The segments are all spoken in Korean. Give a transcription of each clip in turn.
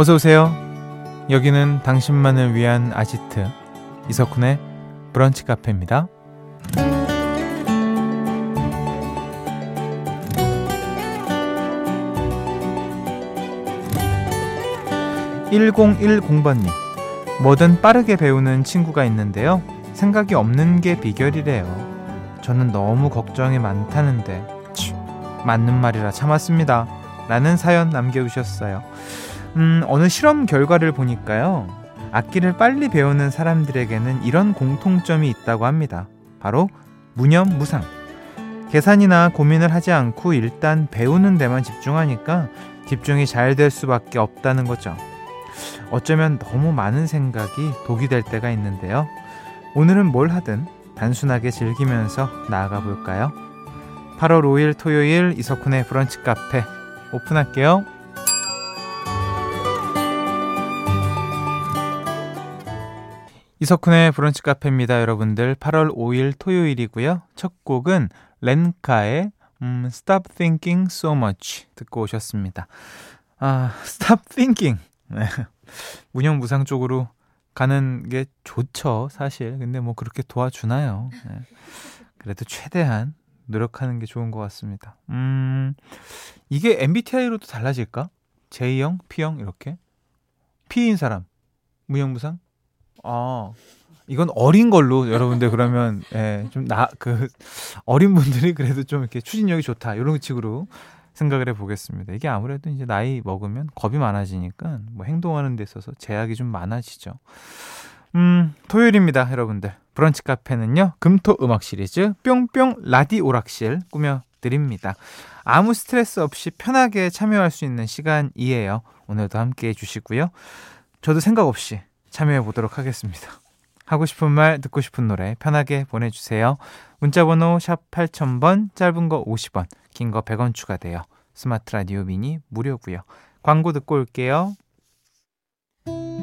어서 오세요. 여기는 당신만을 위한 아지트 이석훈의 브런치 카페입니다. 1010번님. 뭐든 빠르게 배우는 친구가 있는데요. 생각이 없는 게 비결이래요. 저는 너무 걱정이 많다는데, 치, 맞는 말이라 참았습니다. 라는 사연 남겨주셨어요. 음, 어느 실험 결과를 보니까요. 악기를 빨리 배우는 사람들에게는 이런 공통점이 있다고 합니다. 바로 무념무상. 계산이나 고민을 하지 않고 일단 배우는 데만 집중하니까 집중이 잘 될 수밖에 없다는 거죠. 어쩌면 너무 많은 생각이 독이 될 때가 있는데요. 오늘은 뭘 하든 단순하게 즐기면서 나아가 볼까요? 8월 5일 토요일 이석훈의 브런치 카페 오픈할게요. 이석훈의 브런치 카페입니다, 여러분들. 8월 5일 토요일이고요. 첫 곡은 렌카의 음, Stop Thinking So Much 듣고 오셨습니다. 아, Stop Thinking. 네. 무형무상 쪽으로 가는 게 좋죠, 사실. 근데 뭐 그렇게 도와주나요? 네. 그래도 최대한 노력하는 게 좋은 것 같습니다. 음, 이게 MBTI로도 달라질까? J형, P형 이렇게? P인 사람 무형무상? 아, 이건 어린 걸로 여러분들 그러면 예, 좀 나 그 어린 분들이 그래도 좀 이렇게 추진력이 좋다 이런 식으로 생각을 해보겠습니다. 이게 아무래도 이제 나이 먹으면 겁이 많아지니까 뭐 행동하는 데 있어서 제약이 좀 많아지죠. 음, 토요일입니다, 여러분들. 브런치 카페는요, 금토 음악 시리즈 뿅뿅 라디 오락실 꾸며 드립니다. 아무 스트레스 없이 편하게 참여할 수 있는 시간이에요. 오늘도 함께 해주시고요. 저도 생각 없이 참여해 보도록 하겠습니다. 하고 싶은 말, 듣고 싶은 노래 편하게 보내주세요. 문자번호 샵 8000번, 짧은 거 50원, 긴 거 100원 추가돼요. 스마트 라디오 미니 무료고요. 광고 듣고 올게요.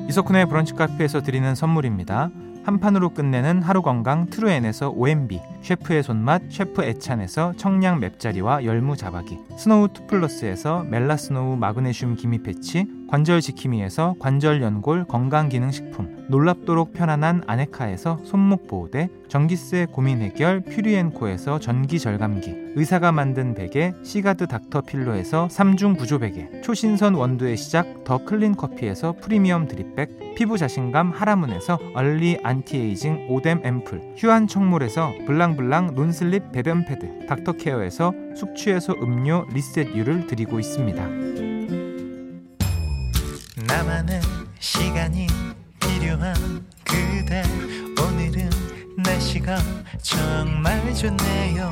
이석훈의 브런치 카페에서 드리는 선물입니다. 한 판으로 끝내는 하루 건강 트루엔에서 OMB, 셰프의 손맛 셰프 애찬에서 청양 맵자리와 열무 자박이, 스노우 투플러스에서 멜라스노우 마그네슘 기미 패치, 관절 지킴이에서 관절 연골 건강기능식품, 놀랍도록 편안한 아네카에서 손목 보호대, 전기세 고민 해결 퓨리엔코에서 전기 절감기, 의사가 만든 베개 시가드 닥터필로에서 3중 구조 베개, 초신선 원두의 시작 더 클린 커피에서 프리미엄 drip bag, 피부 자신감 하라문에서 early anti-aging 오뎀 앰플, 휴안 청물에서 블랑블랑 non-slip 배변 패드, 닥터케어에서 숙취해소 음료 리셋유를 드리고 있습니다. 나만의 시간이 필요한 그대 오늘은 날씨가 정말 좋네요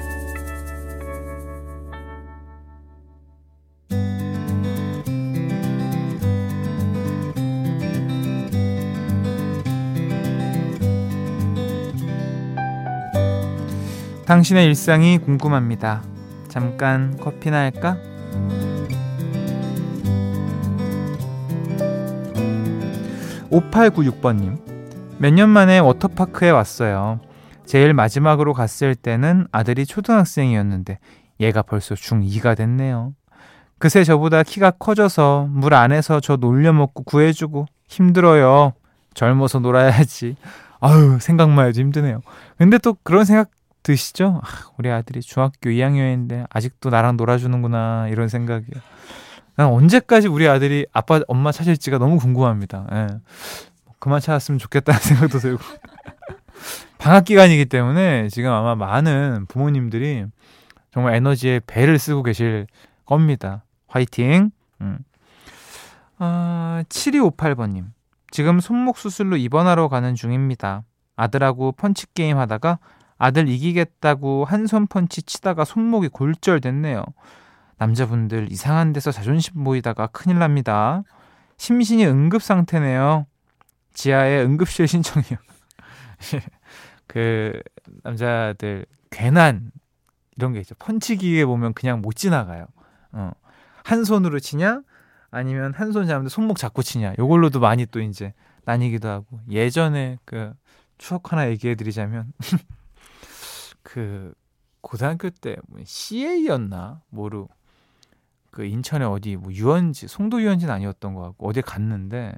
당신의 일상이 궁금합니다. 잠깐 커피나 할까? (5896번님) 몇 년 만에 워터파크에 왔어요. 제일 마지막으로 갔을 때는 아들이 초등학생이었는데 얘가 벌써 중2가 됐네요. 그새 저보다 키가 커져서 물 안에서 저 놀려먹고 구해주고 힘들어요. 젊어서 놀아야지. 아유, 생각만 해도 힘드네요. 근데 또 그런 생각 드시죠? 아, 우리 아들이 중학교 2학년인데 아직도 나랑 놀아주는구나 이런 생각이. 난 언제까지 우리 아들이 아빠 엄마 찾을지가 너무 궁금합니다. 예. 그만 찾았으면 좋겠다는 생각도 들고. 방학 기간이기 때문에 지금 아마 많은 부모님들이 정말 에너지에 배를 쓰고 계실 겁니다. 화이팅! 음. 아, 7258번님. 지금 손목 수술로 입원하러 가는 중입니다. 아들하고 펀치 게임 하다가 아들 이기겠다고 한 손 펀치 치다가 손목이 골절됐네요. 남자분들 이상한 데서 자존심 보이다가 큰일 납니다. 심신이 응급 상태네요. 지하에 응급실 신청이요. 그 남자들 괜한 이런 게 있죠. 펀치기에 보면 그냥 못 지나가요. 어. 한 손으로 치냐? 아니면 한 손 잡는데 손목 잡고 치냐? 요걸로도 많이 또 이제 나뉘기도 하고. 예전에 그 추억 하나 얘기해 드리자면 그 고등학교 때뭐 CA였나? 뭐로 그 인천에 어디 뭐 유원지, 송도 유원지는 아니었던 것 같고 어디 갔는데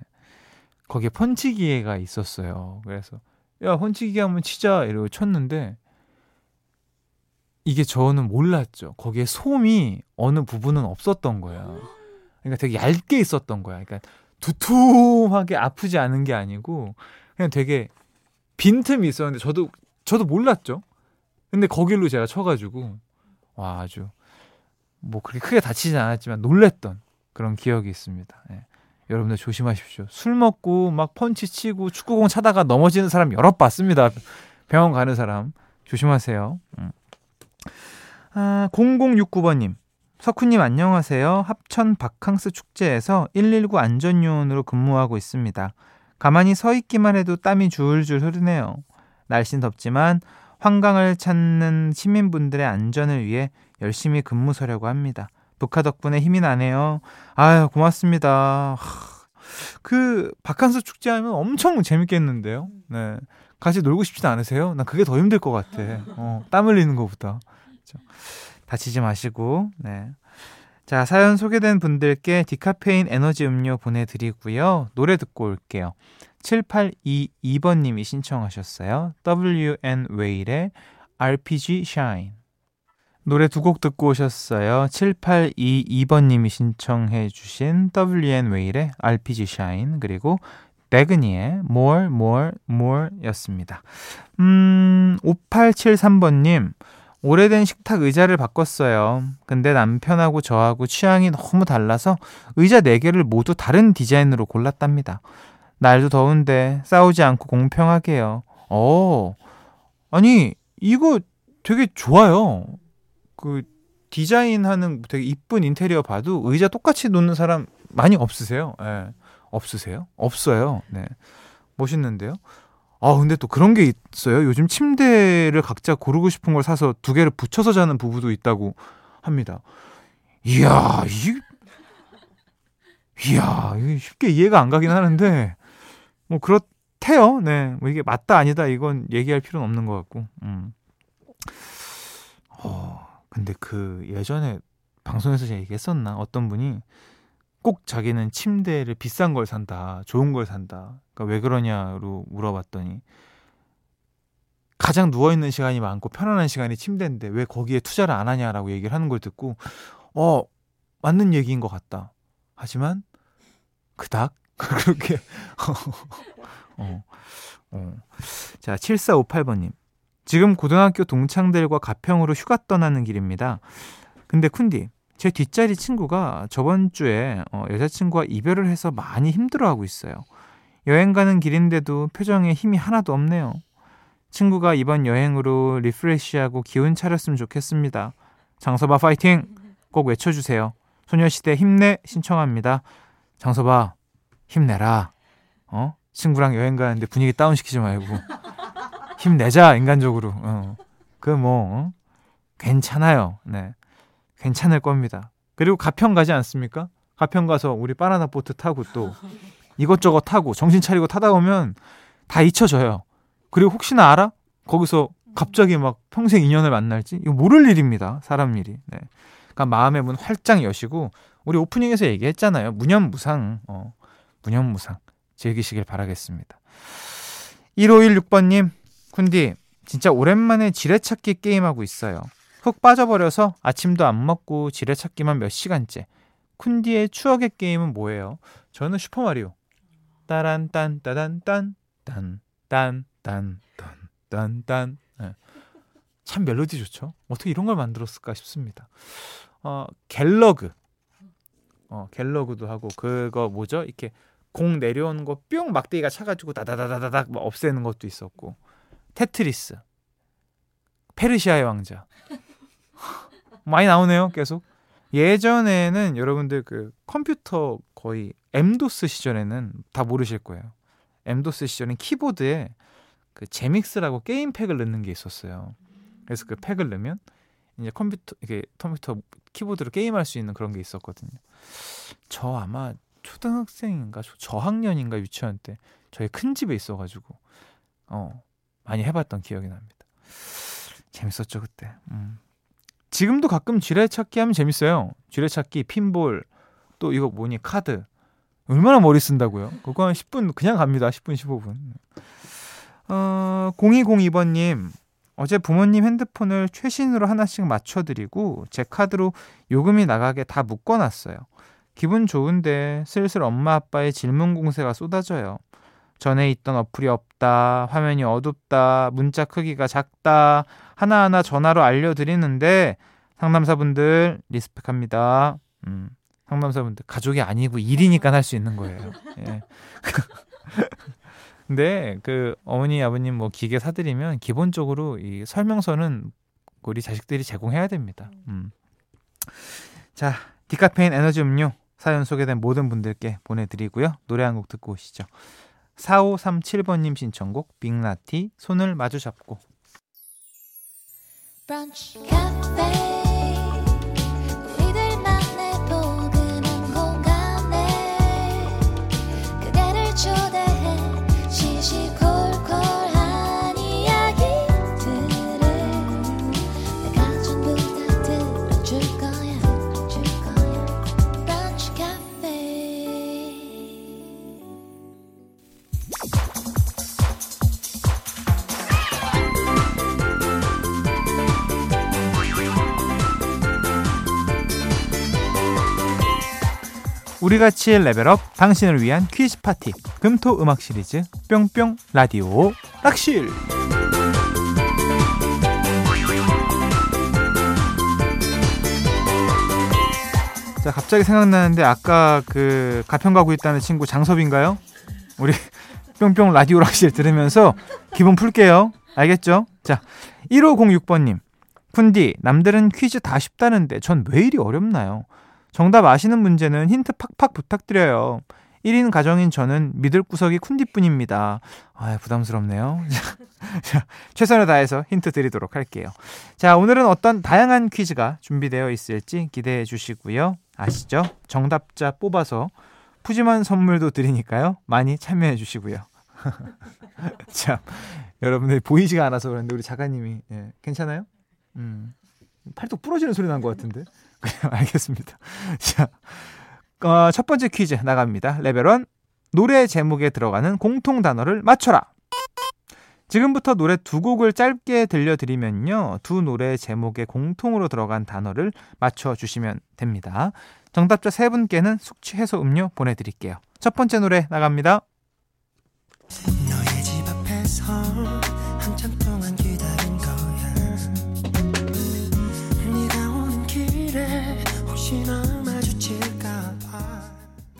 거기에 펀치기회가 있었어요. 그래서 야 펀치기 한번 치자 이러고 쳤는데 이게 저는 몰랐죠. 거기에 솜이 어느 부분은 없었던 거예요. 그러니까 되게 얇게 있었던 거야. 그러니까 두툼하게 아프지 않은 게 아니고 그냥 되게 빈틈이 있었는데 저도 저도 몰랐죠. 근데 거길로 제가 쳐가지고 와 아주 뭐 그렇게 크게 다치지 않았지만 놀랬던 그런 기억이 있습니다. 예. 여러분들 조심하십시오. 술 먹고 막 펀치 치고 축구공 차다가 넘어지는 사람 여러 봤습니다. 병원 가는 사람 조심하세요. 음. 아, 0069번님. 석훈님 안녕하세요. 합천 바캉스 축제에서 119 안전요원으로 근무하고 있습니다. 가만히 서 있기만 해도 땀이 줄줄 흐르네요. 날씬 덥지만 환강을 찾는 시민분들의 안전을 위해 열심히 근무 서려고 합니다. 북카 덕분에 힘이 나네요. 아유, 고맙습니다. 그 바캉스 축제 하면 엄청 재밌겠는데요. 네. 같이 놀고 싶지 않으세요? 난 그게 더 힘들 것 같아. 어, 땀 흘리는 것보다. 그렇죠. 다치지 마시고, 네. 자, 사연 소개된 분들께 디카페인 에너지 음료 보내드리고요. 노래 듣고 올게요. 7822번님이 신청하셨어요. WN 웨일의 RPG Shine. 노래 두 곡 듣고 오셨어요. 7822번님이 신청해 주신 WN 웨일의 RPG Shine 그리고 레그니의 More, More, More 였습니다. 음, 5873번님, 오래된 식탁 의자를 바꿨어요. 근데 남편하고 저하고 취향이 너무 달라서 의자 4개를 모두 다른 디자인으로 골랐답니다. 날도 더운데 싸우지 않고 공평하게요. 어, 아니, 이거 되게 좋아요. 그 디자인하는 되게 이쁜 인테리어 봐도 의자 똑같이 놓는 사람 많이 없으세요? 예. 네. 없으세요? 없어요. 네. 멋있는데요? 아, 근데 또 그런 게 있어요. 요즘 침대를 각자 고르고 싶은 걸 사서 두 개를 붙여서 자는 부부도 있다고 합니다. 이야, 이, 이야, 쉽게 이해가 안 가긴 하는데, 뭐, 그렇대요. 네. 뭐 이게 맞다, 아니다, 이건 얘기할 필요는 없는 것 같고, 음. 어, 근데 그 예전에 방송에서 제가 얘기했었나? 어떤 분이 꼭 자기는 침대를 비싼 걸 산다, 좋은 걸 산다. 그러니까 왜 그러냐로 물어봤더니 가장 누워 있는 시간이 많고 편안한 시간이 침대인데 왜 거기에 투자를 안 하냐라고 얘기를 하는 걸 듣고 어 맞는 얘기인 것 같다. 하지만 그닥 그렇게 어, 어. 자 7458번님 지금 고등학교 동창들과 가평으로 휴가 떠나는 길입니다. 근데 쿤디 제 뒷자리 친구가 저번 주에 어, 여자친구와 이별을 해서 많이 힘들어하고 있어요. 여행 가는 길인데도 표정에 힘이 하나도 없네요. 친구가 이번 여행으로 리프레시하고 기운 차렸으면 좋겠습니다. 장서바 파이팅! 꼭 외쳐주세요. 소녀시대 힘내 신청합니다. 장서바 힘내라. 어? 친구랑 여행 가는데 분위기 다운시키지 말고 힘내자 인간적으로. 어. 그뭐 어? 괜찮아요. 네. 괜찮을 겁니다. 그리고 가평 가지 않습니까? 가평 가서 우리 바나나 보트 타고 또 이것저것 타고 정신 차리고 타다 보면 다 잊혀져요. 그리고 혹시나 알아? 거기서 갑자기 막 평생 인연을 만날지? 이거 모를 일입니다. 사람 일이. 네. 그러니까 마음의 문 활짝 여시고 우리 오프닝에서 얘기했잖아요. 무념무상. 어, 무념무상. 즐기시길 바라겠습니다. 1516번님, 쿤디, 진짜 오랜만에 지뢰찾기 게임하고 있어요. 훅 빠져버려서 아침도 안 먹고 지뢰찾기만 몇 시간째. 쿤디의 추억의 게임은 뭐예요? 저는 슈퍼마리오. 따란 딴 따단 딴 딴 딴 딴 딴딴딴 네. 참 멜로디 좋죠. 어떻게 이런 걸 만들었을까 싶습니다. 어 갤러그. 어 갤러그도 하고 그거 뭐죠? 이렇게 공 내려오는 거 뿅 막대기가 쳐가지고 다다다다닥 막 없애는 것도 있었고 테트리스, 페르시아의 왕자 많이 나오네요, 계속. 예전에는 여러분들 그 컴퓨터 거의 엠도스 시절에는 다 모르실 거예요. 엠도스 시절엔 키보드에 그 제믹스라고 게임 팩을 넣는 게 있었어요. 그래서 그 팩을 넣으면 이제 컴퓨터 이게 컴퓨터 키보드로 게임할 수 있는 그런 게 있었거든요. 저 아마 초등학생인가 저학년인가 유치원 때 저희 큰 집에 있어가지고 어 많이 해봤던 기억이 납니다. 재밌었죠 그때. 음. 지금도 가끔 지뢰찾기 하면 재밌어요. 지뢰찾기, 핀볼, 또 이거 뭐니 카드. 얼마나 머리 쓴다고요? 그거 한 10분 그냥 갑니다. 10분, 15분. 어, 0202번님. 어제 부모님 핸드폰을 최신으로 하나씩 맞춰드리고 제 카드로 요금이 나가게 다 묶어놨어요. 기분 좋은데 슬슬 엄마 아빠의 질문 공세가 쏟아져요. 전에 있던 어플이 없다, 화면이 어둡다, 문자 크기가 작다, 하나하나 전화로 알려드리는데 상담사분들 리스펙합니다. 음, 상담사분들 가족이 아니고 일이니까 할 수 있는 거예요. 예. 근데 그 어머니 아버님 뭐 기계 사드리면 기본적으로 이 설명서는 우리 자식들이 제공해야 됩니다. 음. 자, 디카페인 에너지 음료 사연 소개된 모든 분들께 보내드리고요. 노래 한 곡 듣고 오시죠. 4537번님 신청곡 빅나티 손을 마주 잡고 브런치 카페 우리같이 level up 당신을 위한 퀴즈 파티 금토 음악 시리즈 뿅뿅 라디오 락실 자 갑자기 생각나는데 아까 그 가평 가고 있다는 친구 장섭인가요? 우리 뿅뿅 라디오 락실 들으면서 기분 풀게요 알겠죠? 자 1506번님 푼디 남들은 퀴즈 다 쉽다는데 전 왜 이리 어렵나요? 정답 아시는 문제는 힌트 팍팍 부탁드려요. 1인 가정인 저는 믿을 구석이 쿤디뿐입니다. 아, 부담스럽네요. 자, 최선을 다해서 힌트 드리도록 할게요. 자, 오늘은 어떤 다양한 퀴즈가 준비되어 있을지 기대해 주시고요. 아시죠? 정답자 뽑아서 푸짐한 선물도 드리니까요. 많이 참여해 주시고요. 자, 여러분들 보이지가 않아서 그런데 우리 작가님이 예, 괜찮아요? 음. 팔뚝 부러지는 소리 난 것 같은데. 알겠습니다. 자, 어, 첫 번째 퀴즈 나갑니다. 레벨 1. 노래 제목에 들어가는 공통 단어를 맞춰라. 지금부터 노래 두 곡을 짧게 들려드리면요. 두 노래 제목에 공통으로 들어간 단어를 맞춰주시면 됩니다. 정답자 세 분께는 숙취 해소 음료 보내드릴게요. 첫 번째 노래 나갑니다.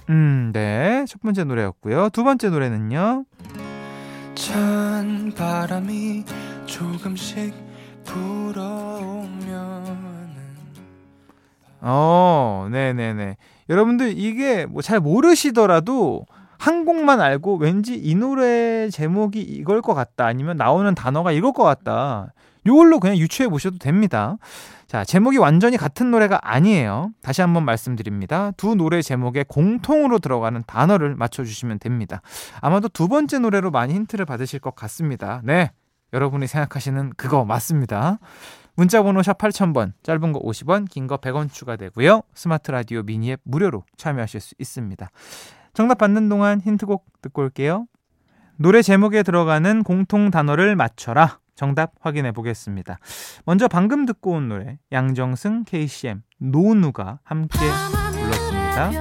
음, 네. 첫 번째 노래였고요. 두 번째 노래는요. 찬 바람이 조금씩 불어오면 어, 네 네 네. 여러분들 이게 뭐 잘 모르시더라도 한 곡만 알고 왠지 이 노래 제목이 이걸 것 같다 아니면 나오는 단어가 이걸 것 같다. 요걸로 그냥 유추해 보셔도 됩니다. 자, 제목이 완전히 같은 노래가 아니에요. 다시 한번 말씀드립니다. 두 노래 제목에 공통으로 들어가는 단어를 맞춰주시면 됩니다. 아마도 두 번째 노래로 많이 힌트를 받으실 것 같습니다. 네. 여러분이 생각하시는 그거 맞습니다. 문자번호 샵 8000번, 짧은 거 50원, 긴 거 100원 추가되고요. 스마트 라디오 미니 앱 무료로 참여하실 수 있습니다. 정답 받는 동안 힌트곡 듣고 올게요. 노래 제목에 들어가는 공통 단어를 맞춰라. 정답 확인해 보겠습니다. 먼저 방금 듣고 온 노래 양정승 KCM 노누가 함께 불렀습니다.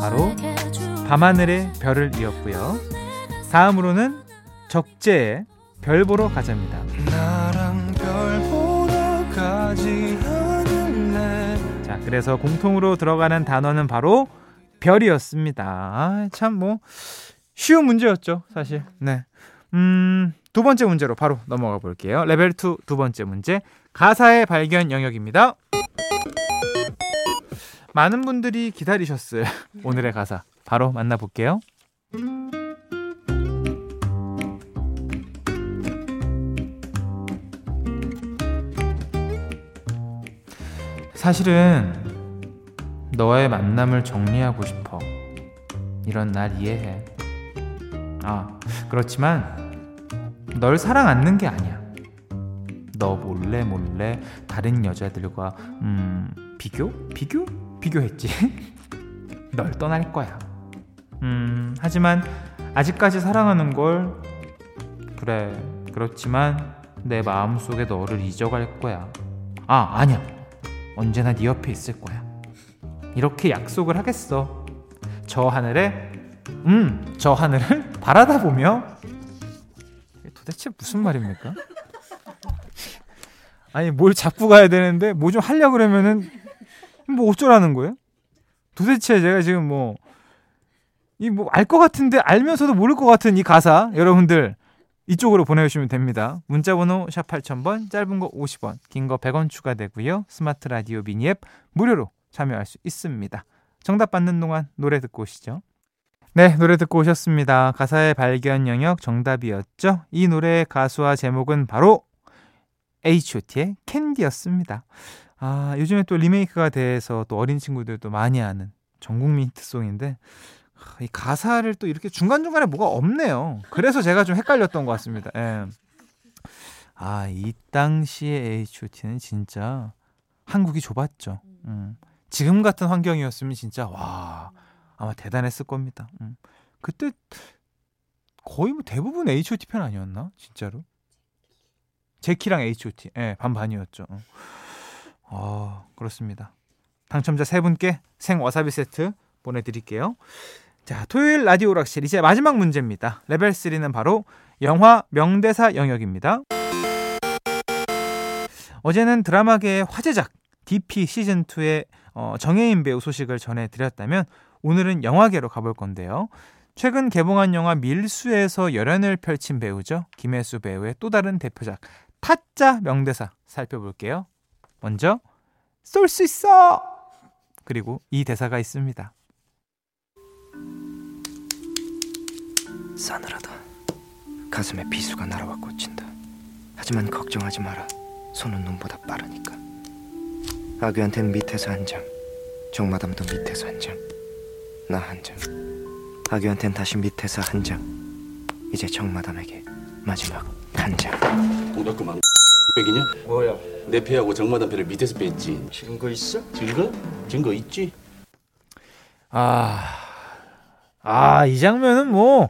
바로 밤하늘의 별을 이었고요. 다음으로는 적재의 별 보러 가자입니다. 자, 그래서 공통으로 들어가는 단어는 바로 별이었습니다. 아, 참뭐 쉬운 문제였죠, 사실. 네. 음, 두 번째 문제로 바로 넘어가 볼게요. 레벨 2 두 번째 문제. 가사의 발견 영역입니다. 많은 분들이 기다리셨어요. 오늘의 가사. 바로 만나볼게요. 사실은 너의 만남을 정리하고 싶어. 이런 날 이해해. 아, 그렇지만 널 사랑 않는 게 아니야. 너 몰래 몰래 다른 여자들과 음, 비교? 비교? 비교했지. 널 떠날 거야. 음, 하지만 아직까지 사랑하는 걸 그래. 그렇지만 내 마음속에 너를 잊어갈 거야. 아, 아니야. 언제나 네 옆에 있을 거야. 이렇게 약속을 하겠어. 저 하늘에 음, 저 하늘을 바라다 보며 도대체 무슨 말입니까? 아니 뭘 잡고 가야 되는데 뭐 좀 하려 그러면은 뭐 어쩌라는 거예요? 도대체 제가 지금 뭐 이 뭐 알 것 같은데 알면서도 모를 것 같은 이 가사 여러분들 이쪽으로 보내주시면 됩니다. 문자번호 샵 8000번 짧은 거 50원 긴 거 100원 추가되고요. 스마트 라디오 미니 앱 무료로 참여할 수 있습니다. 정답 받는 동안 노래 듣고 오시죠. 네, 노래 듣고 오셨습니다. 가사의 발견 영역 정답이었죠. 이 노래의 가수와 제목은 바로 H.O.T의 캔디였습니다. 아, 요즘에 또 리메이크가 돼서 또 어린 친구들도 많이 아는 전국민 히트송인데 이 가사를 또 이렇게 중간중간에 뭐가 없네요. 그래서 제가 좀 헷갈렸던 것 같습니다. 예. 아, 이 당시의 H.O.T는 진짜 한국이 좁았죠. 음. 지금 같은 환경이었으면 진짜 와 아마 대단했을 겁니다. 음. 그때 거의 뭐 대부분 H.O.T 편 아니었나? 진짜로? 젝키랑 H.O.T. 예, 네, 반반이었죠. 아, 그렇습니다. 당첨자 세 분께 생 와사비 세트 보내드릴게요. 자, 토요일 라디오 락실 이제 마지막 문제입니다. 레벨 3는 바로 영화 명대사 영역입니다. 어제는 드라마계의 화제작 DP 시즌 2의 어, 정혜인 배우 소식을 전해드렸다면 오늘은 영화계로 가볼 건데요. 최근 개봉한 영화 밀수에서 열연을 펼친 배우죠. 김혜수 배우의 또 다른 대표작 타짜 명대사 살펴볼게요. 먼저 쏠 수 있어. 그리고 이 대사가 있습니다. 싸늘하다. 가슴에 비수가 날아와 꽂힌다. 하지만 걱정하지 마라. 손은 눈보다 빠르니까. 아귀한텐 밑에서 한 장, 정마담도 밑에서 한 장, 나 한 장. 아귀한텐 다시 밑에서 한 장. 이제 정마담에게 마지막 한 장. 동작 그만 백이냐? 뭐야? 내 패하고 정마담 패를 밑에서 뺐지. 증거 있어? 증거? 증거 있지? 아, 아, 이 장면은 뭐,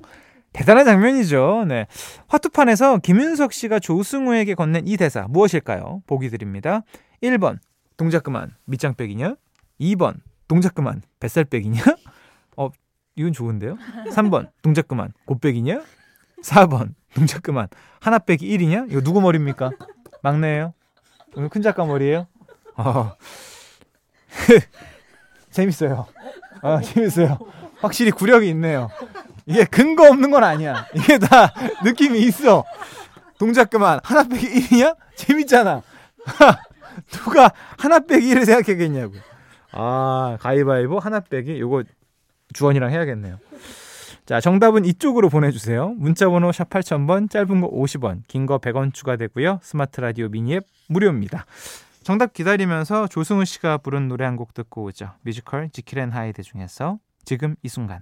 대단한 장면이죠. 네. 화투판에서 김윤석 씨가 조승우에게 건넨 이 대사 무엇일까요? 보기 드립니다. 1번, 동작 그만, 밑장 빼기냐? 2번, 동작 그만, 뱃살 빼기냐? 어, 이건 좋은데요? 3번, 동작 그만, 곱빼기냐? 4번, 동작 그만, 하나 빼기 1이냐? 이거 누구 머리입니까? 막내예요? 오늘 큰 작가 머리예요? 어. 재밌어요. 아, 재밌어요. 확실히 구력이 있네요. 이게 근거 없는 건 아니야. 이게 다 느낌이 있어. 동작 그만. 하나 빼기 1이냐? 재밌잖아. 누가 하나 빼기 1을 생각했겠냐고. 아, 가위바위보 하나 빼기. 요거 주원이랑 해야겠네요. 자, 정답은 이쪽으로 보내주세요. 문자번호 샵 8000번, 짧은 거 50원, 긴 거 100원 추가되고요. 스마트 라디오 미니 앱 무료입니다. 정답 기다리면서 조승우 씨가 부른 노래 한 곡 듣고 오죠. 뮤지컬 지킬 앤 하이드 중에서 지금 이 순간.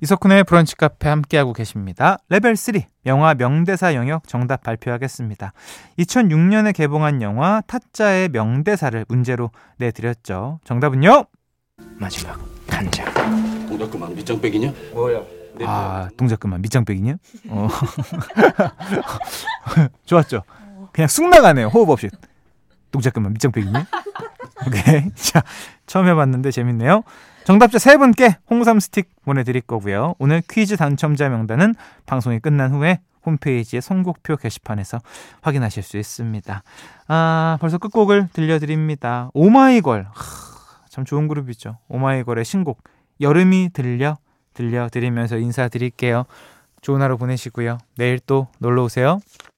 이석훈의 브런치 카페 함께하고 계십니다. 레벨 3 영화 명대사 영역 정답 발표하겠습니다. 2006년에 개봉한 영화 타짜의 명대사를 문제로 내드렸죠. 정답은요? 마지막 한 장. 동작 그만 밑장 빼기냐? 뭐야? 아 동작 그만 밑장 빼기냐? 어. 좋았죠. 그냥 쑥 나가네요. 호흡 없이. 동작 그만 밑장 빼기냐? 오케이. 자 처음 해봤는데 재밌네요. 정답자 세 분께 홍삼 스틱 보내드릴 거고요. 오늘 퀴즈 당첨자 명단은 방송이 끝난 후에 홈페이지의 선곡표 게시판에서 확인하실 수 있습니다. 아, 벌써 끝곡을 들려드립니다. 오마이걸. 하, 참 좋은 그룹이죠. 오마이걸의 신곡, 여름이 들려, 들려드리면서 인사드릴게요. 좋은 하루 보내시고요. 내일 또 놀러 오세요.